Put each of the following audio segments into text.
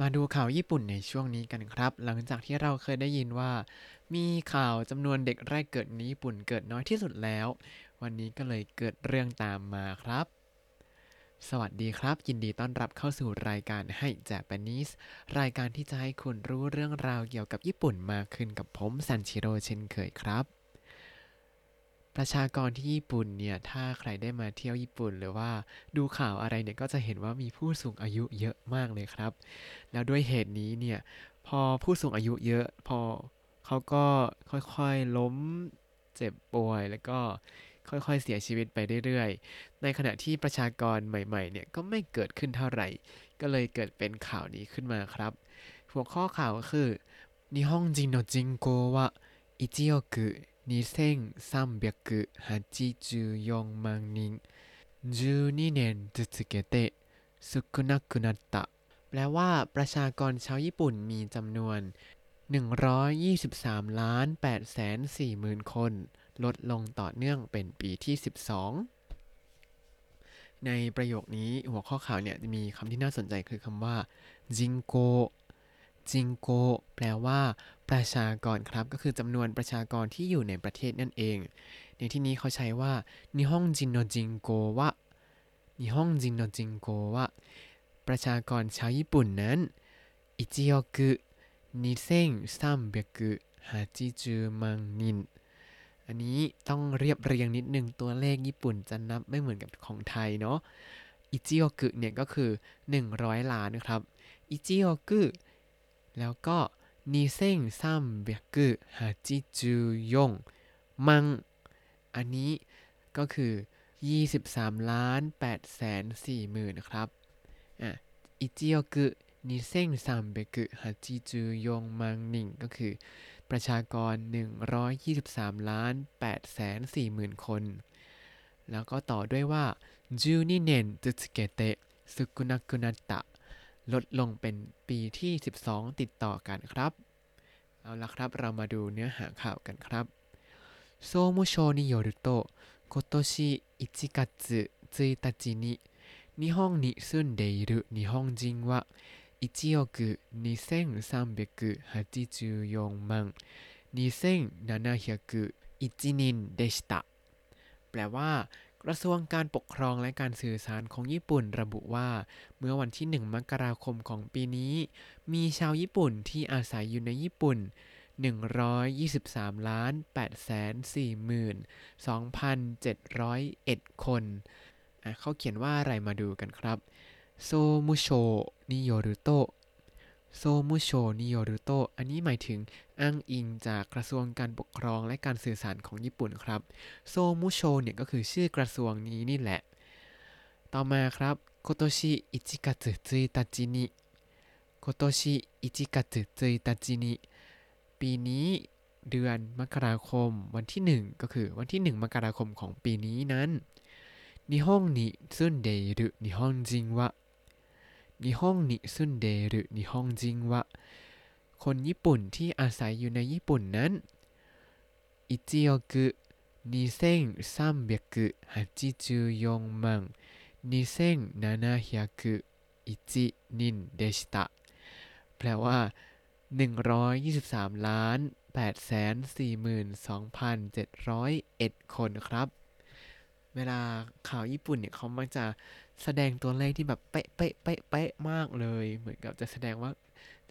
มาดูข่าวญี่ปุ่นในช่วงนี้กันครับ หลังจากที่เราเคยได้ยินว่า มีข่าวจำนวนเด็กแรกเกิดในญี่ปุ่นเกิดน้อยที่สุดแล้ว วันนี้ก็เลยเกิดเรื่องตามมาครับ สวัสดีครับ ยินดีต้อนรับเข้าสู่รายการให้แจปนิสรายการที่จะให้คุณรู้เรื่องราวเกี่ยวกับญี่ปุ่นมากขึ้นกับผมซันชิโร่เช่นเคยครับ ประชากรที่ญี่ปุ่นเนี่ย ถ้าใครได้มาเที่ยวญี่ปุ่น หรือว่าดูข่าวอะไรเนี่ย ก็จะเห็นว่ามีผู้สูงอายุเยอะมากเลยครับ แล้วด้วยเหตุนี้เนี่ย พอผู้สูงอายุเยอะ พอเขาก็ค่อยๆล้มเจ็บป่วยแล้วก็ค่อยๆ เสียชีวิตไปเรื่อยๆ ในขณะที่ประชากรใหม่ๆ เนี่ยก็ไม่เกิดขึ้นเท่าไหร่ ก็เลยเกิดเป็นข่าวนี้ขึ้นมาครับ หัวข้อข่าวคือนิฮงจินโนจิงโกวะอิอกุ 2384万人12年続けて少なくなったแปลว่าประชากรชาวญี่ปุ่นมีจำนวน 123ล้าน8แสน4หมื่นคน ลดลงต่อเนื่องเป็นปีที่ 12 ในประโยคนี้หัวข้อข่าวเนี่ยมีคำที่น่าสนใจคือคำว่าจิงโกจิงโกแปลว่า ประชากรครับก็คือจำนวนประชากรที่อยู่ในประเทศนั่นเอง ในที่นี้เขาใช้ว่านิฮงจินโนจิงโกวะนิฮงจินโนจิงโกวะประชากรชาวญี่ปุ่นนั้น一億二千三百八十万人 อันนี้ต้องเรียบเรียงนิดนึงตัวเลขญี่ปุ่นจะนับไม่เหมือนกับของไทยเนาะอิจิโอกุเนี่ยก็คือ 100 ล้านนะครับอิจิโอกุแล้วก็ นิเซงซัมเบกุฮาจิจูยงมัง อันนี้ก็คือ 23ล้าน8แสน4หมื่นครับ อะอิจิโอกุนิเซงซัมเบกุฮาจิจูยงมังหนิงก็คือ ประชากร 123ล้าน8แสน4หมื่นคน แล้วก็ต่อด้วยว่า12年続けてสุกุนักุนัตตะ ลดลงเป็นปีที่ 12 ติดต่อกันครับ เอาละครับเรามาดูเนื้อหาข่าวกันครับโซมุโชนิโยรุโต今年1月1日に日本に住んでいる日本人は1億2384万2701人でしたแปลว่า กระทรวงการปกครองและการสื่อสารของญี่ปุ่นระบุว่า เมื่อวันที่ 1 มกราคมของปีนี้ มีชาวญี่ปุ่นที่อาศัยอยู่ในญี่ปุ่น 123ล้าน8แสน4หมื่น2,701 คนเขาเขียนว่าอะไรมาดูกันครับโซมุโชนิโยรุโต โซมุโชนิโยรุโต อันนี้หมายถึงอ้างอิงจากกระทรวงการปกครองและการสื่อสารของญี่ปุ่นครับ โซมุโชเนี่ยก็คือชื่อกระทรวงนี้นี่แหละ ต่อมาครับโคโตชิอิจิกะจุจุยตาจินิโคโตชิอิจิกะจุจุยตาจินิปีนี้เดือนมกราคมวันที่ 1 ก็คือวันที่ 1 มกราคมของปีนี้นั้นนิฮงนิซุนเดรุนิฮงจิงวะ 日本に住んでいる日本人は คนญี่ปุ่นที่อาศัยอยู่ในญี่ปุ่นนั้น一億二千三百八十四万二千七百一人でした แปลว่า 123 ล้าน842,701 คนครับ เวลาข่าวญี่ปุ่นเนี่ยเขามักจะ แสดงตัวเลขที่แบบเป๊ะเป๊ะเป๊ะเป๊ะมากเลย เหมือนกับจะแสดงว่า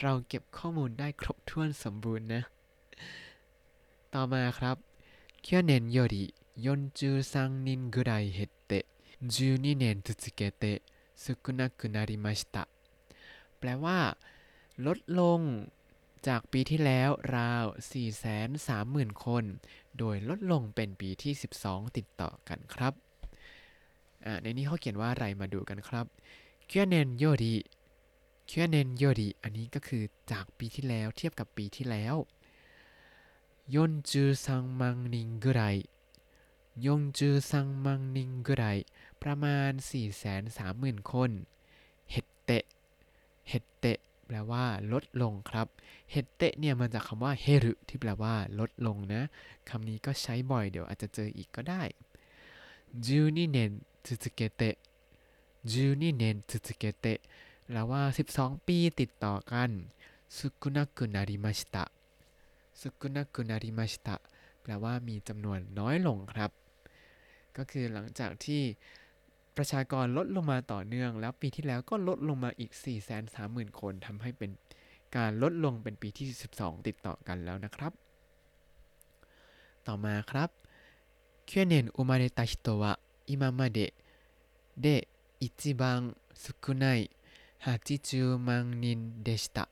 เราเก็บข้อมูลได้ครบถ้วนสมบูรณ์นะ ต่อมาครับ去年より43人ぐらい減って12年続けて少なくなりましたแปลว่า ลดลงจากปีที่แล้วราว 430,000 คน โดยลดลงเป็นปีที่ 12 ติดต่อกันครับ ในนี้เขาเขียนว่าอะไรมาดูกันครับเคียเนนโยริเคียเนนโยริอันนี้ก็คือจากปีที่แล้วเทียบกับปีที่แล้วยนจูซังมังนิงกุไรยนจูซังมังนิงกุไรประมาณ 430,000 คน เฮตเตะ เฮตเตะแปลว่า ลดลงครับ เฮตเตะเนี่ยมาจากคำว่าเฮรุที่แปลว่า ลดลงนะคำนี้ก็ใช้บ่อยเดี๋ยวอาจจะเจออีกก็ได้12年続けて12年続けて แล้วว่า 12 ปีติดต่อกันสุกุนักุนาริมาชิตะสุกุนักุนาริมาชิตะแปลว่ามีจำนวนน้อยลงครับ ก็คือหลังจากที่ประชากรลดลงมาต่อเนื่อง แล้วปีที่แล้วก็ลดลงมาอีก 430,000 คนทำให้เป็นการลดลงเป็นปีที่ 12 ติดต่อกันแล้วนะครับ ต่อมาครับ去年生まれた人は 今までで一番少ない80万人でした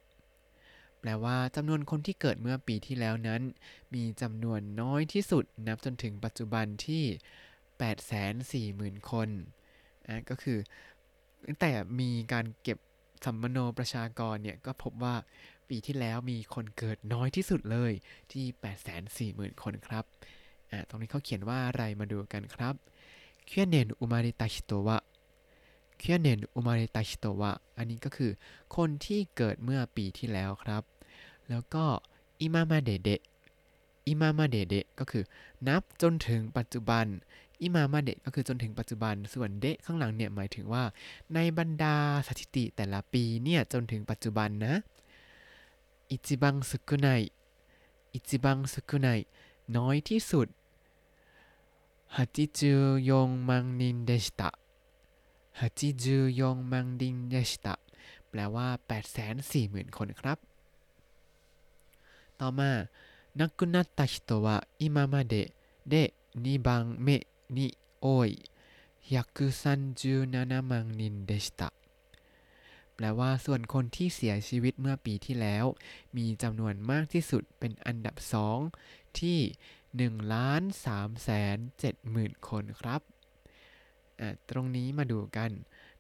แปลว่าจำนวนคนที่เกิดเมื่อปีที่แล้วนั้น มีจำนวนน้อยที่สุดนับจนถึงปัจจุบันที่ 840,000 คนอ่ะก็คือตั้งแต่มีการเก็บสัมมโนประชากรเนี่ย ก็พบว่าปีที่แล้วมีคนเกิดน้อยที่สุดเลยที่ 840,000 คนครับอ่ะตรงนี้เขาเขียนว่าอะไรมาดูกันครับ 去年生まれた人は去年生まれた人はอันนี้ก็คือคนที่เกิดเมื่อปีที่แล้วครับ แล้วก็อิมามาเดเดอิมามาเดเดก็คือ นับจนถึงปัจจุบันอิมามาเดะก็คือจนถึงปัจจุบัน ส่วนเดะข้างหลังเนี่ยหมายถึงว่า ในบรรดาสถิติแต่ละปีเนี่ยจนถึงปัจจุบันนะอิจิบังสุกุไนอิจิบังสุกุไนน้อยที่สุด ฮัจิจูยงมังนินเดชตะฮัจิจูยงมังดินเดชตะแปลว่า 840,000 คนครับ ต่อมานักกุนัตตาฮิโตะอิมามาเดะเดะ2番目に多い137万人でしたแปลว่าส่วนคนที่เสียชีวิตเมื่อปีที่แล้ว มีจำนวนมากที่สุดเป็นอันดับสองที่ 1ล้าน3แสน7หมื่นคนครับตรงนี้มาดูกัน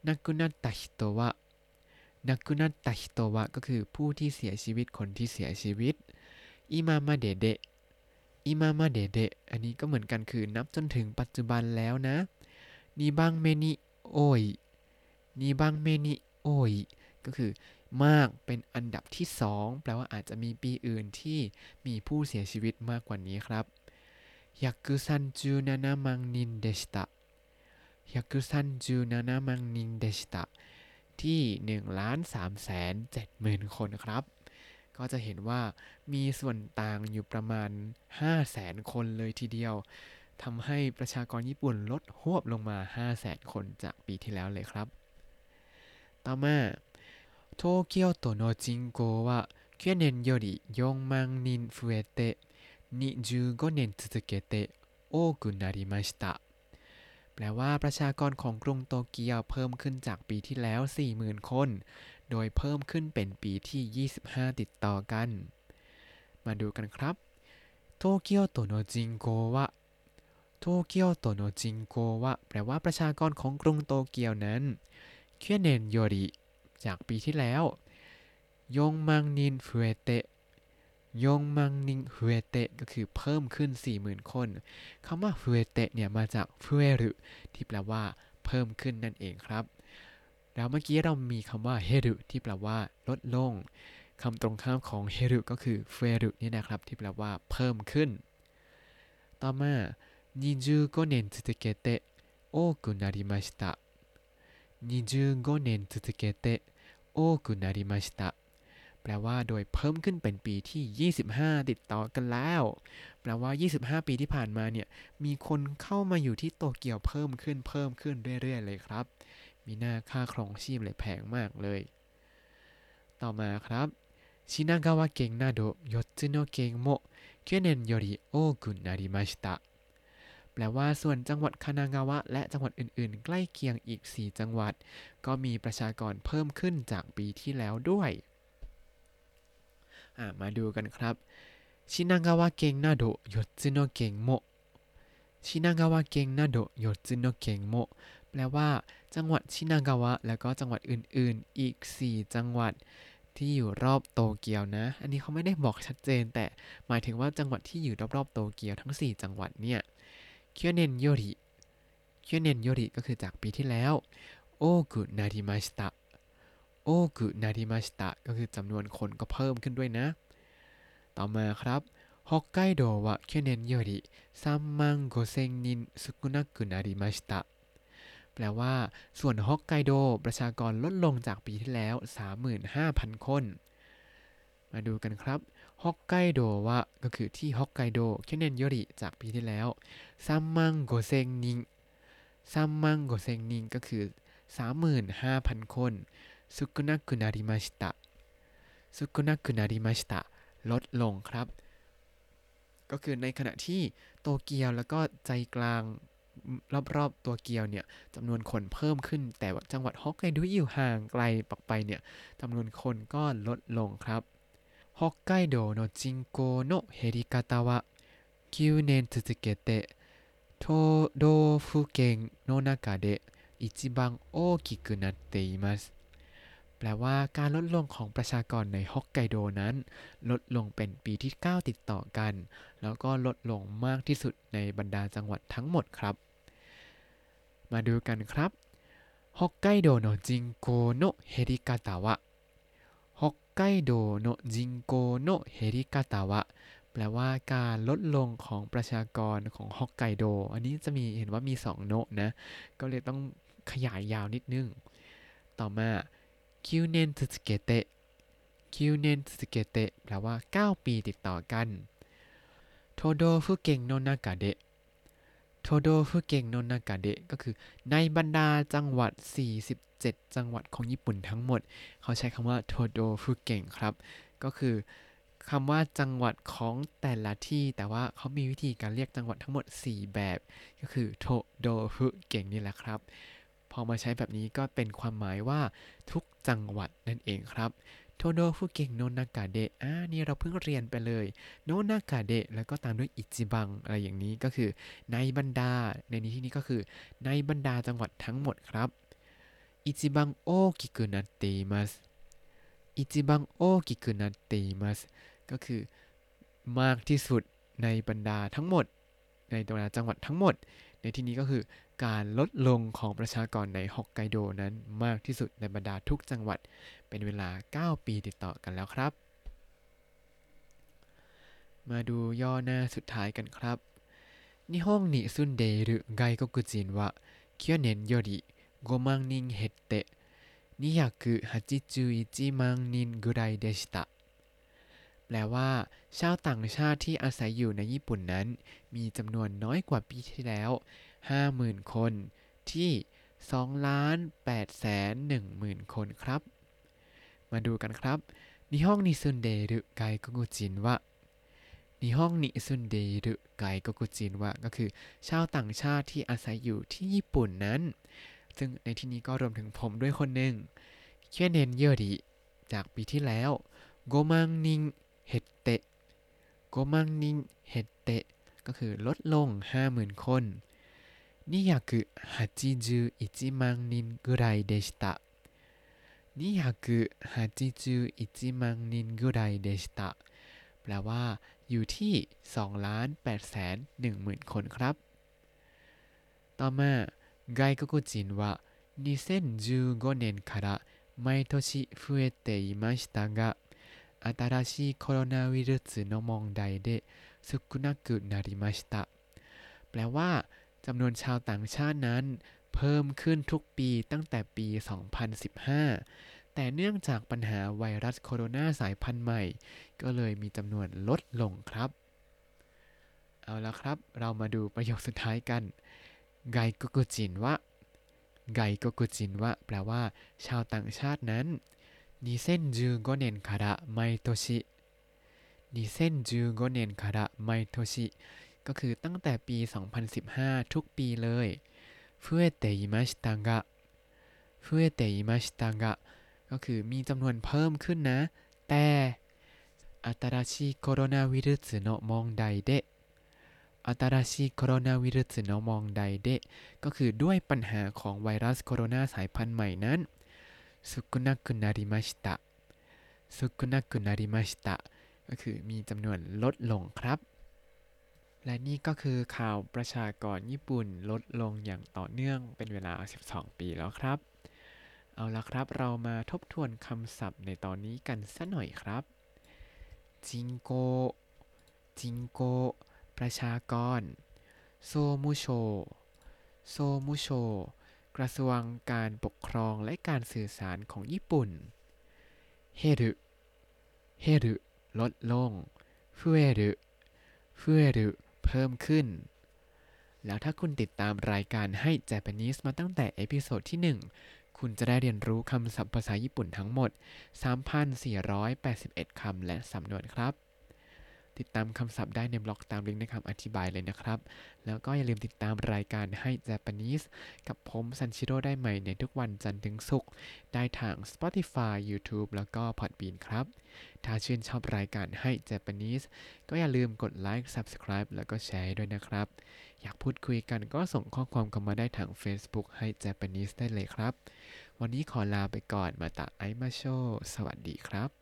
นักกุนัตตาฮิโตะ亡くなった人 ก็คือผู้ที่เสียชีวิตคนที่เสียชีวิต今までで今までで อันนี้ก็เหมือนกันคือนับจนถึงปัจจุบันแล้วนะ二番目に多い二番目に多い ก็คือมากเป็นอันดับที่สองแปลว่าอาจจะมีปีอื่นที่มีผู้เสียชีวิตมากกว่านี้ครับ ยักุซันจูนานามังนินเดชตะยักุซันจูนานามังนินเดชตะที่1ล้าน3แสน7หมื่นคนครับก็จะเห็นว่ามีส่วนต่างอยู่ประมาณ 5 0 0แสนคนเลยทีเดียว ทำให้ประชากรญี่ปุ่นลดหวบลงมา 5 0 0แสนคนจากปีที่แล้วเลยครับ ต่อมาโตเกียวโตโนจิงโกะ去年より4万人増えて 25年続けて多くなりましたแปลว่าประชากรของกรุงโตเกียวเพิ่มขึ้นจากปีที่แล้ว 40,000 คนโดยเพิ่มขึ้นเป็นปีที่ 25 ติดต่อกัน มาดูกันครับ โตเกียวโตโนจิงโกวะ โตเกียวโตโนจิงโกวะ แปลว่าประชากรของกรุงโตเกียวนั้นเคียเนนโยริ จากปีที่แล้ว ยงมังนินเฟเต ยงมังนิงเฟเตก็คือเพิ่มขึ้น 40,000 คน คำว่าเฟเตเนี่ยมาจากเฟรุที่แปลว่าเพิ่มขึ้นนั่นเองครับแล้วเมื่อกี้เรามีคำว่าเฮรุที่แปลว่า ลดลงคำตรงข้ามของเฮรุก็คือเฟรุนี่นะครับ ที่แปลว่า เพิ่มขึ้น ต่อมา25年続けて多くなりました25年続けて多くなりました แปลว่าโดยเพิ่มขึ้นเป็นปีที่ 25 ติดต่อกันแล้ว แปลว่า 25 ปีที่ผ่านมาเนี่ย มีคนเข้ามาอยู่ที่โตเกียวเพิ่มขึ้น เพิ่มขึ้นเรื่อยๆ เลยครับมีหน้าค่าครองชีพเลยแพงมากเลย ต่อมาครับชินากาวะเกงนาโดยตซึโนเกงโม去年より多くなりましたแปลว่าส่วนจังหวัดคานางาวะ และจังหวัดอื่นๆ ใกล้เคียงอีก 4 จังหวัด ก็มีประชากรเพิ่มขึ้นจากปีที่แล้วด้วย มาดูกันครับชินากาวะเกงนาโดยตซึโนเกงโมชินากาวะเกงนาโดยตซึโนเกงโมแปลว่า จังหวัดชินากาวะ แล้วก็จังหวัดอื่นๆ อีก 4 จังหวัดที่อยู่รอบโตเกียวนะ อันนี้เขาไม่ได้บอกชัดเจน แต่หมายถึงว่าจังหวัดที่อยู่รอบๆโตเกียวทั้ง 4 จังหวัดเนี่ยเคียวเนนโยริเคียวเนนโยริก็คือจากปีที่แล้ว โอกุนาริมาสตะ กุนาริมาสตะก็คือจำนวนคนก็เพิ่มขึ้นด้วยนะ ต่อมาครับฮอกไกโดะ去年より3万5千人少なくなりました แปลว่า ส่วนฮอกไกโดประชากรลดลงจากปีที่แล้ว 35,000 คน มาดูกันครับฮอกไกโดว่าก็คือที่ฮอกไกโดแค่เนนยริจากปีที่แล้ว3万5千人3万5千人ก็คือ 35,000 คน สุกุนักุนาริมาชิตะสุกุนักุนาริมาชิตะลดลงครับ ก็คือในขณะที่โตเกียวแล้วก็ใจกลางรอบๆตัวเกียวเนี่ยจำนวนคนเพิ่มขึ้น แต่ว่าจังหวัดฮอกไกโดอยู่ห่างไกลปักไปเนี่ยจำนวนคนก็ลดลงครับฮอกไกโดの人口の減り方は9年続けて都道府県の中で一番大きくなっています แปลว่าการลดลงของประชากรในฮอกไกโดนั้น ลดลงเป็นปีที่ 9 ติดต่อกัน แล้วก็ลดลงมากที่สุดในบรรดาจังหวัดทั้งหมดครับ มาดูกันครับ北海道の人口の減り方は北海道の人口の減り方は แปลว่าการลดลงของประชากรของฮอกไกโด อันนี้จะมีเห็นว่ามี 2 の นะ ก็เลยต้องขยายยาวนิดนึง ต่อมา 9年続けて9年続けて แปลว่า 9 ปีติดต่อกันโทโดฟุเก่งโนนากาเดะโทโดฟุเก่งโนนากาเดะก็คือในบรรดาจังหวัด 47 จังหวัดของญี่ปุ่นทั้งหมด เขาใช้คำว่าโทโดฟุเก่งครับ ก็คือคำว่าจังหวัดของแต่ละที่ แต่ว่าเขามีวิธีการเรียกจังหวัดทั้งหมด 4 แบบ ก็คือโทโดฟุเก่งนี่แหละครับ พอมาใช้แบบนี้ก็เป็นความหมายว่าทุกจังหวัดนั่นเองครับโทโดฟุเกงโนนากาเดะอ่านี่เราเพิ่งเรียนไปเลย โนนากาเดะแล้วก็ตามด้วยอิจิบังอะไรอย่างนี้ก็คือในบรรดา ในนี้ที่นี้ก็คือในบรรดาจังหวัดทั้งหมดครับอิจิบังโอกิกุนาเตมัสอิจิบังโอกิกุนาเตมัสก็คือมากที่สุดในบรรดาทั้งหมด ในบรรดาจังหวัดทั้งหมด ในที่นี้ก็คือ การลดลงของประชากรในฮอกไกโดนั้นมากที่สุดในบรรดาทุกจังหวัด เป็นเวลา 9 ปีติดต่อกันแล้วครับ มาดูย่อหน้าสุดท้ายกันครับนิฮงนิซุนเดรุไกโกกุจินวะเคียเนนโยริโกมังนิงเฮเตะ281มังนินกุไรเดชิตะแปลว่า ชาวต่างชาติที่อาศัยอยู่ในญี่ปุ่นนั้น มีจำนวนน้อยกว่าปีที่แล้ว 50,000 คน ที่ 2 ล้าน8แสน1หมื่นคนครับ มาดูกันครับนิฮงนิซุนเดรุไกโกกุจินวะนิฮงนิซุนเดรุไกโกกุจินวะก็คือ ชาวต่างชาติที่อาศัยอยู่ที่ญี่ปุ่นนั้น ซึ่งในที่นี้ก็รวมถึงผมด้วยคนหนึ่งเคียเนนเยอริจากปีที่แล้วโกมังนิงเฮเตะโกมังนิงเฮเตะก็คือลดลง 50,000 คน 281万人ぐらいでした281万人ぐらいでしたแปลว่า อยู่ที่2ล้าน8แสน1หมื่นคนครับ ต่อมา外国人は2015年から毎年増えていましたが新しいコロナウイルスの問題で少なくなりましたแปลว่า จำนวนชาวต่างชาตินั้น เพิ่มขึ้นทุกปีตั้งแต่ปี 2015 แต่เนื่องจากปัญหาไวรัสโคโรนาสายพันธุ์ใหม่ ก็เลยมีจำนวนลดลงครับ เอาละครับ เรามาดูประโยคสุดท้ายกัน ไกโกกุจินวะ ไกโกกุจินวะ แปลว่า ชาวต่างชาตินั้น2015年から毎年2015年から毎年 ก็คือตั้งแต่ปี 2015 ทุกปีเลย増えていましたが増えていましたがก็คือมีจำนวนเพิ่มขึ้นนะ แต่新しいコロナウイルスの問題で新しいコロナウイルスの問題でก็คือด้วยปัญหาของไวรัสโคโรนาสายพันธุ์ใหม่นั้นสุกุนักุนาริมาชิตะสุกุนักุนาริมาชิตะก็คือมีจำนวนลดลงครับ และนี่ก็คือข่าวประชากรญี่ปุ่นลดลงอย่างต่อเนื่องเป็นเวลา 12 ปีแล้วครับ เอาละครับเรามาทบทวนคำศัพท์ในตอนนี้กันสักหน่อยครับจิงโก人口 ประชากร โซมุโช โซมุโช กระทรวงการปกครองและการสื่อสารของญี่ปุ่น เฮรุเฮรุลดลงฟุเอรุฟุเอรุ เพิ่มขึ้น แล้วถ้าคุณติดตามรายการให้ Japanese มาตั้งแต่ episode ที่ 1 คุณจะได้เรียนรู้คำศัพท์ภาษาญี่ปุ่นทั้งหมด 3,481 คำและสำนวนครับ ติดตามคำศัพท์ได้ในบล็อกตามลิงก์ในคำอธิบายเลยนะครับ แล้วก็อย่าลืมติดตามรายการให้ Japanese กับผมซันชิโร่ได้ใหม่ในทุกวันจันทร์ถึงศุกร์ได้ทาง Spotify YouTube แล้วก็ Podbean ครับ ถ้าชื่นชอบรายการให้ Japanese ก็อย่าลืมกดไลค์ Subscribe แล้วก็แชร์ด้วยนะครับ อยากพูดคุยกันก็ส่งข้อความเข้ามาได้ทาง Facebook Hi Japanese ได้เลยครับ วันนี้ขอลาไปก่อนมาตาไอมาโช สวัสดีครับ